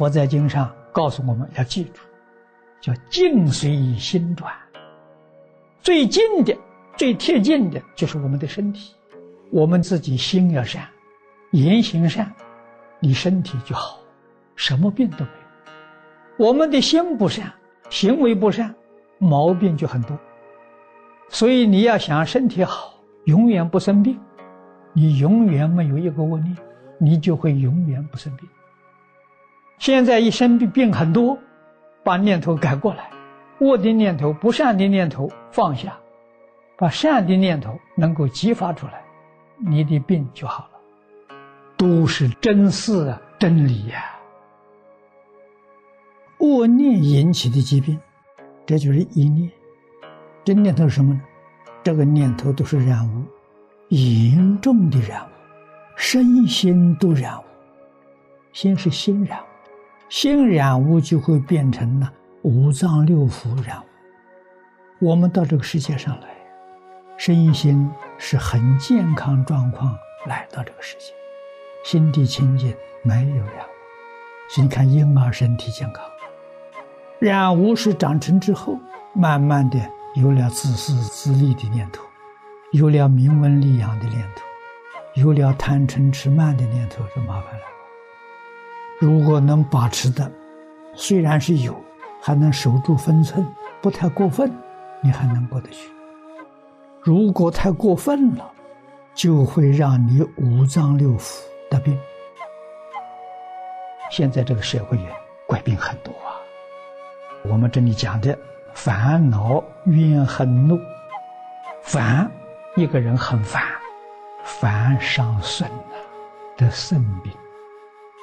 佛在经上告诉我们要记住，叫境随心转。最近的、最贴近的就是我们的身体，我们自己心要善，言行善，你身体就好，什么病都没有。我们的心不善，行为不善，毛病就很多。所以你要想身体好，永远不生病，你永远没有一个问题，你就会永远不生病。现在一生病病很多，把念头改过来。恶的念头、不善的念头放下，把善的念头能够激发出来，你的病就好了。都是真事啊，真理呀。恶念引起的疾病，这就是一念。这念头是什么呢？这个念头都是染污，严重的染污，身心都染污。心是心染，心染污就会变成了。五脏六腑染污，我们到这个世界上来，身心是很健康状况来到这个世界，心地清净，没有染污。所以你看婴儿身体健康，染污是长成之后，慢慢的有了自私自利的念头，有了名闻利养的念头，有了贪嗔痴慢的念头，就麻烦了。如果能把持的，虽然是有。还能守住分寸，不太过分，你还能过得去。如果太过分了，就会让你五脏六腑得病。现在这个社会也怪病很多啊。我们这里讲的烦恼、怨恨、怒，烦，一个人很烦，烦伤肾呐，得肾病；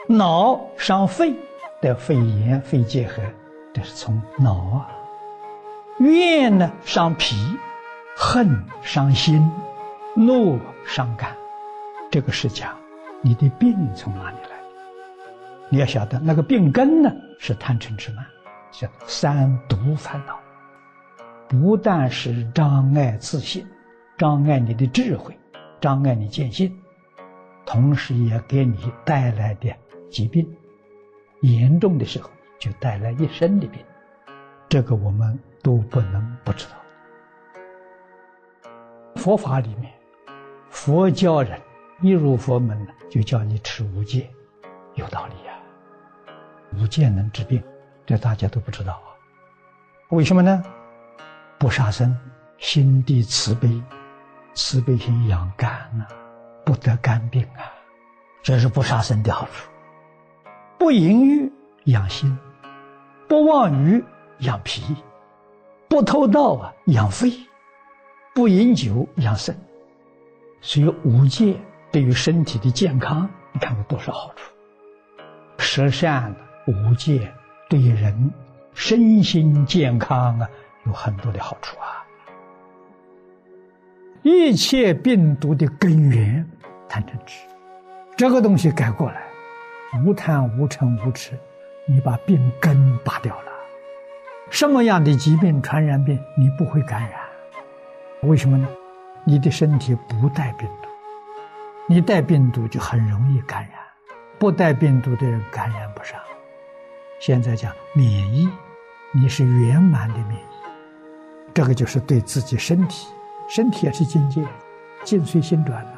恼伤肺，得肺炎、肺结核。这是从脑啊，怨呢伤脾，恨伤心，怒伤肝。这个是讲你的病从哪里来？你要晓得那个病根呢是贪嗔痴慢，叫三毒烦恼。不但是障碍自信，障碍你的智慧，障碍你见性，同时也给你带来的疾病，严重的时候。就带来一身的病，这个我们都不能不知道。佛法里面，佛教人一入佛门呢，就叫你持五戒，有道理呀。五戒能治病，这大家都不知道啊。为什么呢？不杀生，心地慈悲，慈悲心养肝啊，不得肝病啊，这是不杀生的好处。不淫欲，养心。不妄语养脾，不偷盗啊养肺，不饮酒养肾，所以五戒对于身体的健康，你看有多少好处？十善五戒对人身心健康啊有很多的好处啊。一切病毒的根源贪嗔痴，这个东西改过来，无贪无嗔无痴。你把病根拔掉了，什么样的疾病、传染病你不会感染？为什么呢？你的身体不带病毒，你带病毒就很容易感染，不带病毒的人感染不上。现在讲免疫，你是圆满的免疫，这个就是对自己身体，身体也是境界，境随心转的。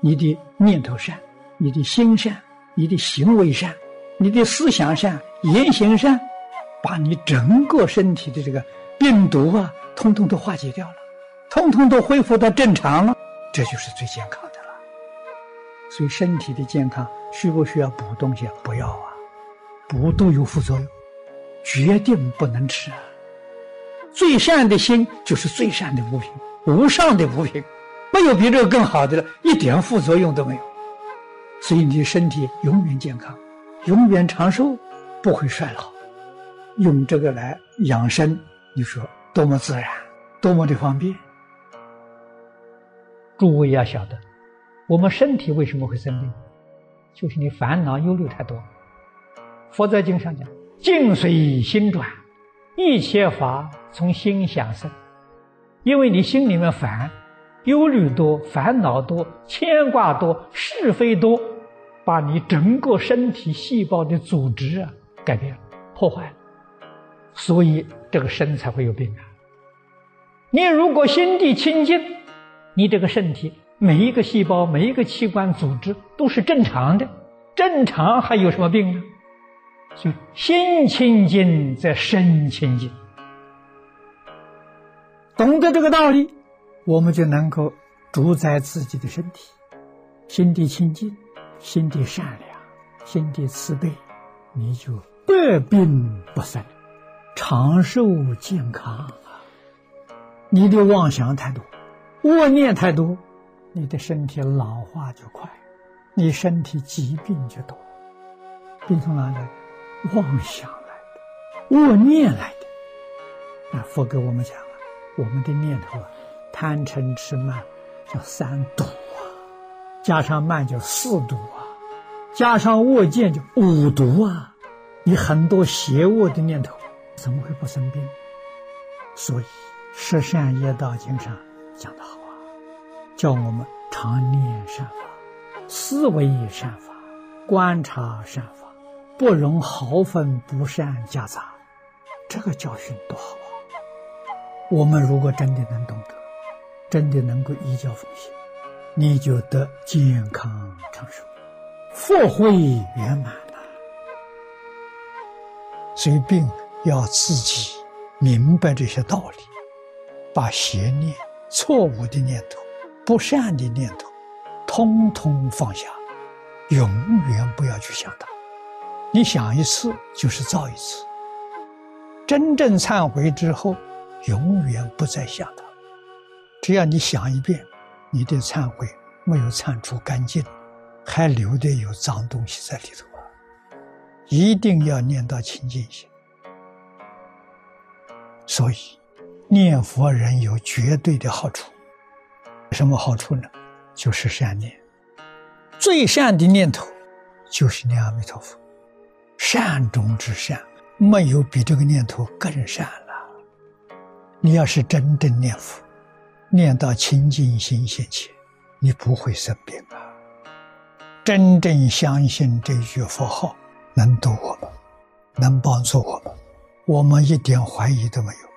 你的念头善，你的心善。你的行为善，你的思想善，言行善，把你整个身体的这个病毒啊，通通都化解掉了，通通都恢复到正常了，这就是最健康的了。所以身体的健康需不需要补东西？不要啊，补都有副作用，决定不能吃啊。最善的心就是最善的物品，无上的物品，没有比这个更好的了，一点副作用都没有。所以你的身体永远健康，永远长寿，不会衰老。用这个来养生，你说多么自然，多么的方便。诸位要晓得，我们身体为什么会生病，就是你烦恼忧虑太多。佛在经上讲：“境随心转，一切法从心想生。”因为你心里面烦。忧虑多，烦恼多，牵挂多，是非多，把你整个身体细胞的组织啊改变了、破坏了，所以这个身才会有病啊。你如果心地清净，你这个身体每一个细胞、每一个器官、组织都是正常的，正常还有什么病呢？就心清净则身清净。懂得这个道理，我们就能够主宰自己的身体，心地清净，心地善良，心地慈悲，你就百病不生，长寿健康啊！你的妄想太多，恶念太多，你的身体老化就快，你身体疾病就多。病从哪来？妄想来的，恶念来的。那佛给我们讲了。我们的念头啊，贪嗔痴慢叫三毒啊，加上慢就四毒啊，加上恶见就五毒啊。你很多邪恶的念头，怎么会不生病？所以《十善业道经》上讲的好啊，叫我们常念善法，思维善法，观察善法，不容毫分不善夹杂。这个教训多好啊！我们如果真的能懂得，真的能够依教奉行，你就得健康长寿，福慧圆满了。所以病要自己明白这些道理，把邪念、错误的念头、不善的念头，通通放下，永远不要去想它。你想一次就是造一次，真正忏悔之后。永远不再想他，只要你想一遍，你的忏悔没有忏除干净，还留的有脏东西在里头啊！一定要念到清净心。所以，念佛人有绝对的好处。什么好处呢？就是善念，最善的念头就是念阿弥陀佛，善中之善，没有比这个念头更善了。你要是真正念佛，念到清净心现前，你不会生病啊！真正相信这句佛号能度我们，能帮助我们，我们一点怀疑都没有。